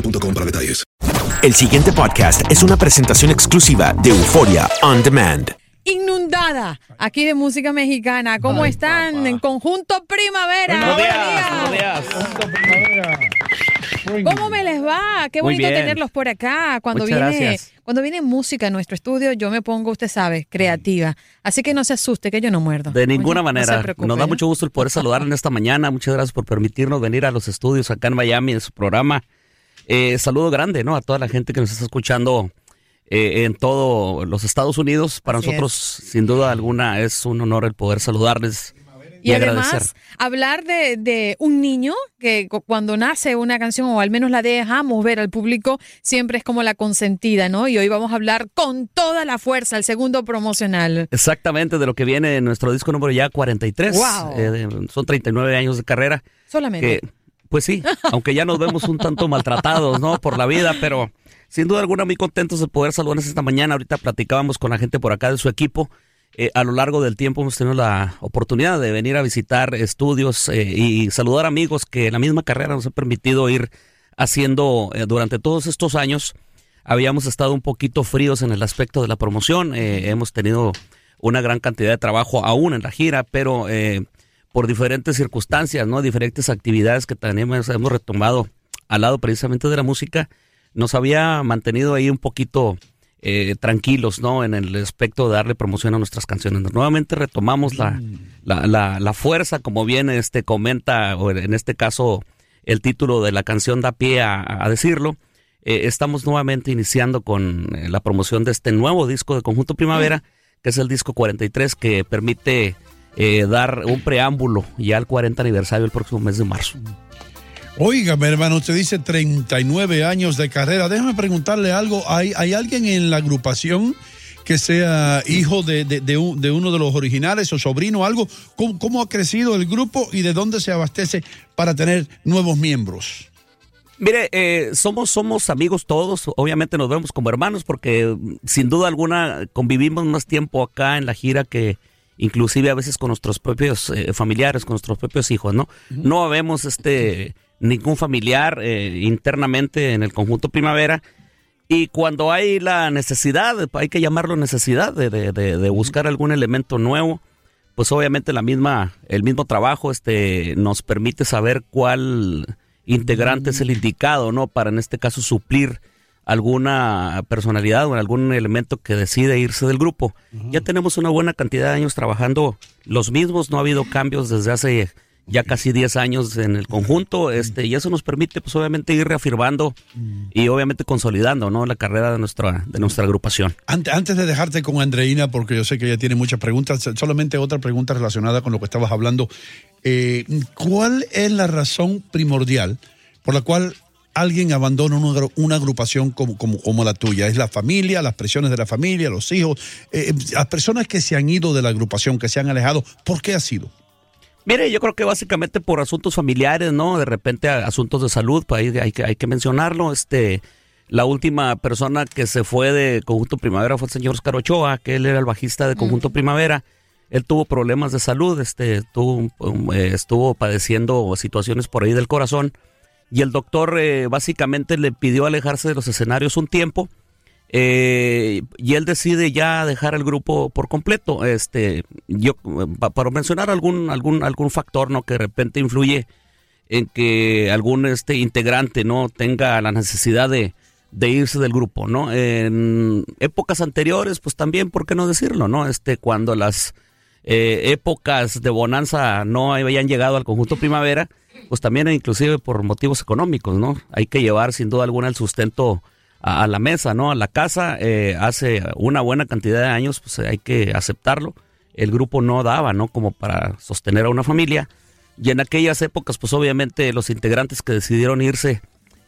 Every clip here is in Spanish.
boostmobile.com para detalles. El siguiente podcast es una presentación exclusiva de Euforia On Demand. Inundada, aquí de música mexicana. ¿Cómo están? En conjunto Primavera. Buenos Buenos días, buenos días. ¿Cómo me les va? Qué bonito tenerlos por acá. Cuando Muchas viene, gracias. cuando viene música en nuestro estudio, yo me pongo, usted sabe, creativa. Así que no se asuste que yo no muerdo. De ninguna Oye, manera. Nos da mucho gusto el poder saludar en esta mañana. Muchas gracias por permitirnos venir a los estudios acá en Miami de su programa. Eh, saludo grande, ¿no? A toda la gente que nos está escuchando eh, en todos los Estados Unidos. Para Así nosotros, sin duda alguna, es un honor el poder saludarles y, Y agradecer. además, hablar de, de un niño que cu- cuando nace una canción, o al menos la dejamos ver al público, siempre es como la consentida, ¿no? Y hoy vamos a hablar con toda la fuerza, el segundo promocional. Exactamente de lo que viene en nuestro disco número ya 43. Wow. Eh, son 39 años de carrera. Solamente. que, pues sí, aunque ya nos vemos un tanto maltratados, ¿no? Por la vida, pero sin duda alguna muy contentos de poder saludarnos esta mañana. Ahorita platicábamos con la gente por acá de su equipo. Eh, a lo largo del tiempo hemos tenido la oportunidad de venir a visitar estudios eh, y saludar amigos que la misma carrera nos ha permitido ir haciendo eh, durante todos estos años. Habíamos estado un poquito fríos en el aspecto de la promoción. hemos tenido una gran cantidad de trabajo aún en la gira, pero por diferentes circunstancias, ¿no? Diferentes actividades que también hemos, retomado al lado precisamente de la música, nos había mantenido ahí un poquito eh, tranquilos, ¿no? En el aspecto de darle promoción a nuestras canciones. Nuevamente retomamos la, la, la, la fuerza, como bien este comenta, o en este caso el título de la canción da pie a, a decirlo. Eh, estamos nuevamente iniciando con eh, la promoción de este nuevo disco de Conjunto Primavera, que es el disco 43, que permite eh, dar un preámbulo ya al 40 aniversario el próximo mes de marzo. Óigame, hermano, usted dice 39 años de carrera. Déjame preguntarle algo. ¿Hay, hay alguien en la agrupación que sea hijo de, de- de un- de uno de los originales o sobrino, algo? ¿Cómo, cómo ha crecido el grupo y de dónde se abastece para tener nuevos miembros? Mire, eh, somos, somos amigos todos, obviamente nos vemos como hermanos porque mm, sin duda alguna convivimos más tiempo acá en la gira que inclusive a veces con nuestros propios eh, familiares, con nuestros propios hijos, ¿no? No habemos este ningún familiar eh, internamente en el conjunto Primavera y cuando hay la necesidad, hay que llamarlo necesidad de, de- de- de buscar algún elemento nuevo, pues obviamente la misma, el mismo trabajo este, nos permite saber cuál integrante es el indicado, ¿no? Para en este caso suplir alguna personalidad o algún elemento que decide irse del grupo. Ya tenemos una buena cantidad de años trabajando los mismos, no ha habido cambios desde hace ya casi 10 años en el conjunto, este, y eso nos permite pues obviamente ir reafirmando y obviamente consolidando, ¿no? La carrera de nuestra, de nuestra agrupación. Ante- Antes de dejarte con Andreina, porque yo sé que ella tiene muchas preguntas, solamente otra pregunta relacionada con lo que estabas hablando. Eh, ¿Cuál es la razón primordial por la cual alguien abandona una, agru- una agrupación como, como, como la tuya? ¿Es la familia, las presiones de la familia, los hijos? Eh, las personas que se han ido de la agrupación, que se han alejado, ¿por qué ha sido? Mire, yo creo que básicamente por asuntos familiares, ¿no? De repente a- asuntos de salud, pues ahí hay que, hay que mencionarlo. Este, la última persona que se fue de Conjunto Primavera fue el señor Oscar Ochoa, que él era el bajista de Conjunto Primavera. Él tuvo problemas de salud, este, tuvo, eh, estuvo padeciendo situaciones por ahí del corazón. Y el doctor eh, básicamente le pidió alejarse de los escenarios un tiempo. Eh, y él decide ya dejar el grupo por completo. Este, yo pa- para mencionar algún algún algún factor, no que de repente influye en que algún este integrante no tenga la necesidad de, de irse del grupo, ¿no? En épocas anteriores, pues también, ¿por qué no decirlo, no? Este, cuando las eh, épocas de bonanza no habían llegado al conjunto primavera, pues también inclusive por motivos económicos, ¿no? Hay que llevar sin duda alguna el sustento a, la mesa, ¿no? A la casa, eh, hace una buena cantidad de años, pues hay que aceptarlo. El grupo no daba, ¿no? Como para sostener a una familia. Y en aquellas épocas, pues obviamente los integrantes que decidieron irse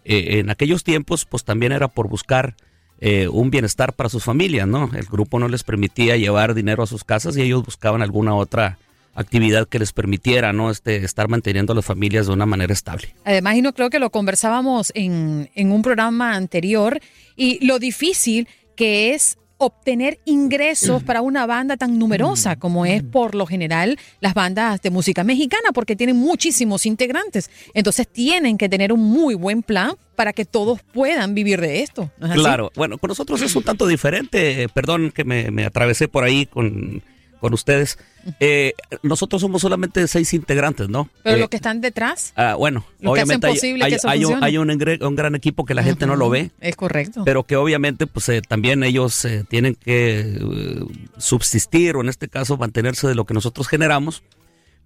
eh, en aquellos tiempos, pues también era por buscar eh, un bienestar para sus familias, ¿no? El grupo no les permitía llevar dinero a sus casas y ellos buscaban alguna otra actividad que les permitiera, ¿no? Este, estar manteniendo a las familias de una manera estable. Además, y no creo que lo conversábamos en, en un programa anterior, y lo difícil que es obtener ingresos para una banda tan numerosa como es por lo general las bandas de música mexicana, porque tienen muchísimos integrantes. Entonces tienen que tener un muy buen plan para que todos puedan vivir de esto. ¿no es así? Claro, bueno, con nosotros es un tanto diferente, eh, perdón que me, me atravesé por ahí con, con ustedes. Eh, nosotros somos solamente seis integrantes, ¿no? Pero Eh, los que están detrás ah, bueno, lo que hacen obviamente hay, hay- que eso hay un, hay un gran equipo que la gente no lo ve. es correcto. pero que obviamente pues eh, también ellos eh, tienen que eh, subsistir o en este caso mantenerse de lo que nosotros generamos.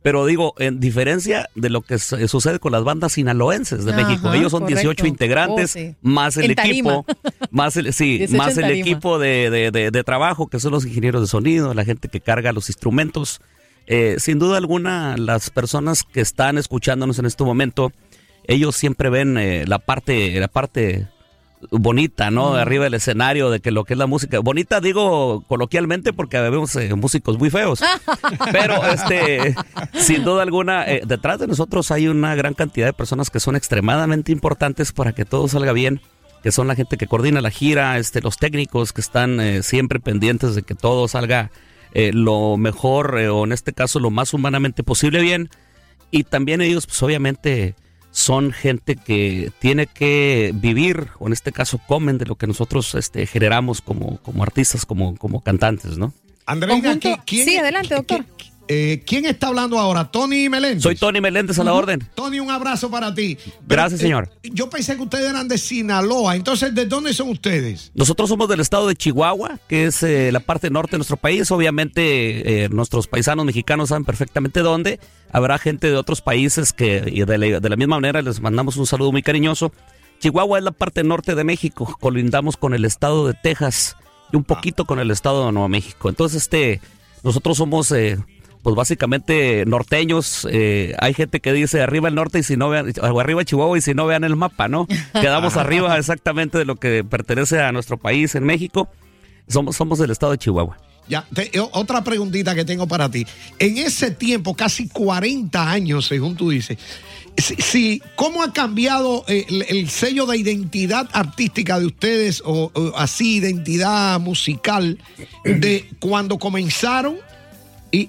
Pero digo, en diferencia de lo que su- sucede con las bandas sinaloenses de Ajá, México, ellos son correcto. 18 integrantes, Oh, sí. más el equipo, más el, sí, 18 más el equipo de, de- de- de trabajo, que son los ingenieros de sonido, la gente que carga los instrumentos. Eh, sin duda alguna, las personas que están escuchándonos en este momento, ellos siempre ven eh, la parte, la parte bonita, ¿no? De arriba del escenario, de que lo que es la música. Bonita digo coloquialmente porque vemos eh, músicos muy feos. Pero este, sin duda alguna, eh, detrás de nosotros hay una gran cantidad de personas que son extremadamente importantes para que todo salga bien, que son la gente que coordina la gira, este, los técnicos que están eh, siempre pendientes de que todo salga eh, lo mejor eh, o en este caso lo más humanamente posible bien. Y también ellos, pues obviamente, son gente que tiene que vivir, o en este caso comen de lo que nosotros este, generamos como, como artistas, como, como cantantes, ¿no? ¿qui- ¿quién, Sí, adelante, doctor. Eh, ¿quién está hablando ahora? Tony Meléndez. Soy Tony Meléndez a la orden. Tony, un abrazo para ti. Gracias, señor. yo pensé que ustedes eran de Sinaloa. Entonces, ¿de dónde son ustedes? Nosotros somos del estado de Chihuahua, que es eh, la parte norte de nuestro país. Obviamente, eh, nuestros paisanos mexicanos saben perfectamente dónde. Habrá gente de otros países que y de la, de la misma manera les mandamos un saludo muy cariñoso. Chihuahua es la parte norte de México. Colindamos con el estado de Texas y un poquito con el estado de Nuevo México. Entonces, este, nosotros somos, eh, pues básicamente norteños. Eh, hay gente que dice arriba el norte y si no vean, o arriba Chihuahua y si no vean el mapa, ¿no? Quedamos arriba exactamente de lo que pertenece a nuestro país en México. Somos, somos del estado de Chihuahua. Ya, te- eh, otra preguntita que tengo para ti. En ese tiempo, casi 40 años, según tú dices, si, si- ¿cómo ha cambiado eh, el, el sello de identidad artística de ustedes o, o así identidad musical de cuando comenzaron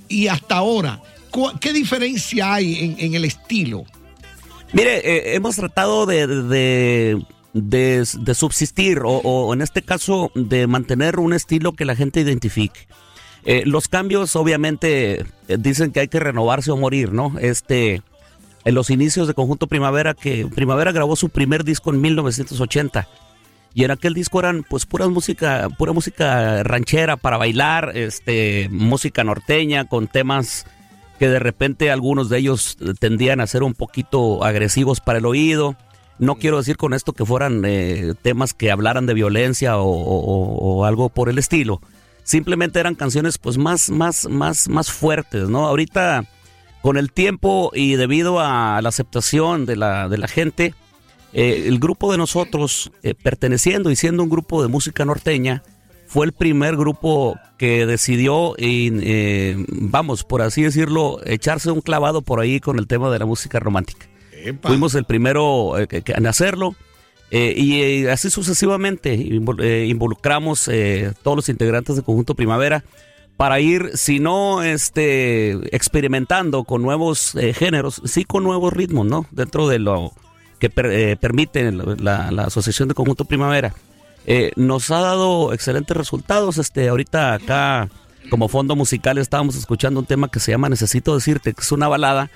y, hasta ahora? ¿Cu- ¿Qué diferencia hay en, en el estilo? Mire, eh, hemos tratado de, de, de- subsistir o, o en este caso de mantener un estilo que la gente identifique. Eh, los cambios obviamente eh, dicen que hay que renovarse o morir, ¿no? Este, en los inicios de Conjunto Primavera, que Primavera grabó su primer disco en 1980. Y en aquel disco eran pues pura música, pura música ranchera para bailar, este, música norteña con temas que de repente algunos de ellos tendían a ser un poquito agresivos para el oído. No quiero decir con esto que fueran eh, temas que hablaran de violencia o, o- o algo por el estilo. Simplemente eran canciones pues más, más, más, más fuertes, ¿no? Ahorita con el tiempo y debido a la aceptación de la, de la gente, Eh, el grupo de nosotros, eh, perteneciendo y siendo un grupo de música norteña, fue el primer grupo que decidió, eh, vamos, por así decirlo, echarse un clavado por ahí con el tema de la música romántica. Fuimos el primero eh, en hacerlo. eh, y así sucesivamente invol- involucramos eh, todos los integrantes de Conjunto Primavera para ir, si no este, experimentando con nuevos eh, géneros, sí con nuevos ritmos, ¿no? Dentro de lo que per- eh, permite la, la Asociación de Conjunto Primavera. Eh, nos ha dado excelentes resultados. Este, ahorita acá, como fondo musical, estábamos escuchando un tema que se llama Necesito decirte, que es una balada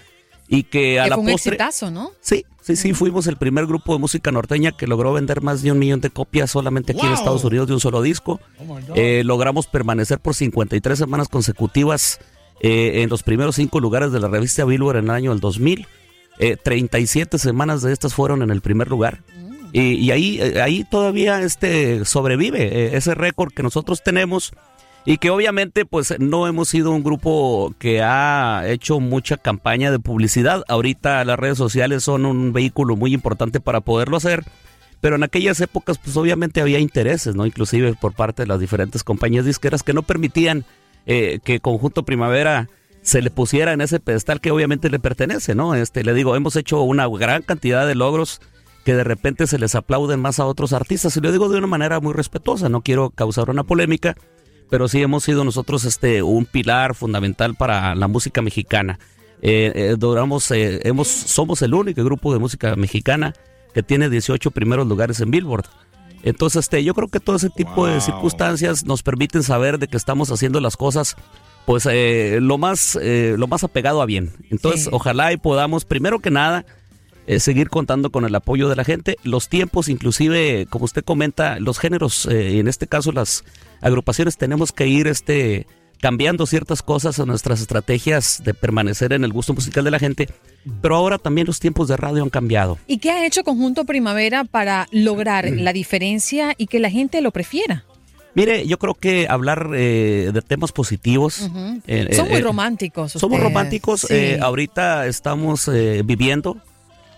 y que a Que la fue un postre. exitazo, ¿no? Sí, sí, sí, fuimos el primer grupo de música norteña que logró vender más de un millón de copias solamente aquí en. Estados Unidos de un solo disco. Eh, logramos permanecer por 53 semanas consecutivas eh, en los primeros cinco lugares de la revista Billboard en el año del 2000. Eh, 37 semanas de estas fueron en el primer lugar. Y, y ahí, eh, ahí todavía este sobrevive eh, ese récord que nosotros tenemos y que obviamente pues no hemos sido un grupo que ha hecho mucha campaña de publicidad. Ahorita las redes sociales son un vehículo muy importante para poderlo hacer. Pero en aquellas épocas, pues obviamente había intereses, ¿no? Inclusive por parte de las diferentes compañías disqueras que no permitían eh, que Conjunto Primavera se le pusiera en ese pedestal que obviamente le pertenece, ¿no? Este, le digo, hemos hecho una gran cantidad de logros que de repente se les aplauden más a otros artistas. Y lo digo de una manera muy respetuosa, no quiero causar una polémica, pero sí hemos sido nosotros este, un pilar fundamental para la música mexicana. Eh, eh, duramos, eh, hemos, somos el único grupo de música mexicana que tiene 18 primeros lugares en Billboard. Entonces, este, yo creo que todo ese tipo de circunstancias nos permiten saber de que estamos haciendo las cosas, pues, eh, lo más, eh, lo más apegado a bien. Entonces, ojalá y podamos, primero que nada, eh, seguir contando con el apoyo de la gente. Los tiempos, inclusive, como usted comenta, los géneros, eh, en este caso las agrupaciones, tenemos que ir este, cambiando ciertas cosas en nuestras estrategias de permanecer en el gusto musical de la gente. Pero ahora también los tiempos de radio han cambiado. ¿Y qué ha hecho Conjunto Primavera para lograr la diferencia y que la gente lo prefiera? Mire, yo creo que hablar eh, de temas positivos. Eh, Son muy eh, románticos. Somos románticos. Sí. eh, ahorita estamos eh, viviendo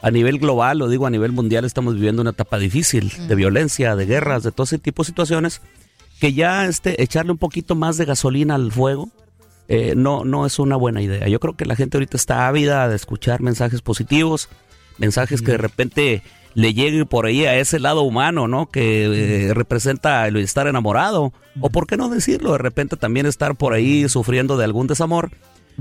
a nivel global, lo digo a nivel mundial, estamos viviendo una etapa difícil de violencia, de guerras, de todo ese tipo de situaciones. Que ya este, echarle un poquito más de gasolina al fuego eh, no, no es una buena idea. Yo creo que la gente ahorita está ávida de escuchar mensajes positivos, mensajes que de repente le lleguen por ahí a ese lado humano, ¿no? Que eh, representa el estar enamorado. O por qué no decirlo, de repente también estar por ahí sufriendo de algún desamor.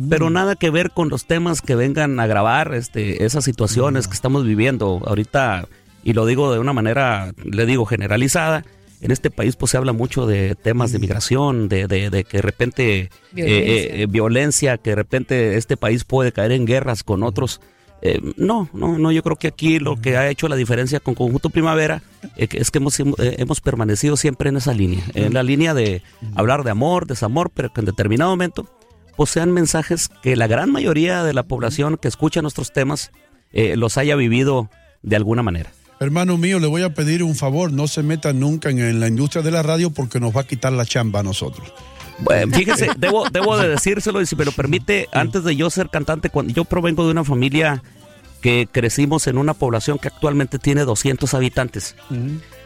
Pero nada que ver con los temas que vengan a grabar este, esas situaciones que estamos viviendo ahorita. Y lo digo de una manera, le digo, generalizada. En este país pues se habla mucho de temas de migración, de, de- de que de repente Violencia. eh, eh, violencia, que de repente este país puede caer en guerras con otros. Eh, no, no, no, yo creo que aquí lo que ha hecho la diferencia con Conjunto Primavera eh, es que hemos, eh, hemos permanecido siempre en esa línea, en la línea de hablar de amor, desamor, pero que en determinado momento pues sean mensajes que la gran mayoría de la población que escucha nuestros temas los haya vivido de alguna manera. Hermano mío, le voy a pedir un favor, no se meta nunca en la industria de la radio porque nos va a quitar la chamba a nosotros. Bueno, fíjese, debo, debo de decírselo y si me lo permite, antes de yo ser cantante, cuando yo provengo de una familia que crecimos en una población que actualmente tiene 200 habitantes.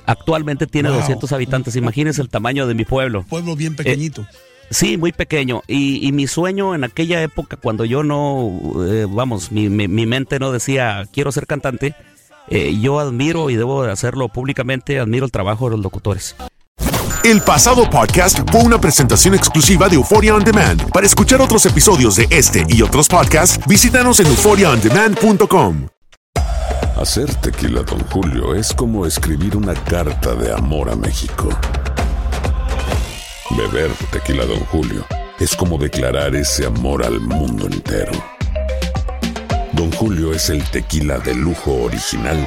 Actualmente tiene Wow. 200 habitantes. Imagínense el tamaño de mi pueblo. Pueblo bien pequeñito. Sí, muy pequeño. Y, y mi sueño en aquella época, cuando yo no, eh, vamos, mi, mi- mi mente no decía quiero ser cantante, eh, yo admiro y debo de hacerlo públicamente, admiro el trabajo de los locutores. El pasado podcast fue una presentación exclusiva de Euphoria On Demand. Para escuchar otros episodios de este y otros podcasts, visítanos en euphoriaondemand.com. Hacer tequila, Don Julio, es como escribir una carta de amor a México. Beber tequila, Don Julio, es como declarar ese amor al mundo entero. Don Julio es el tequila de lujo original,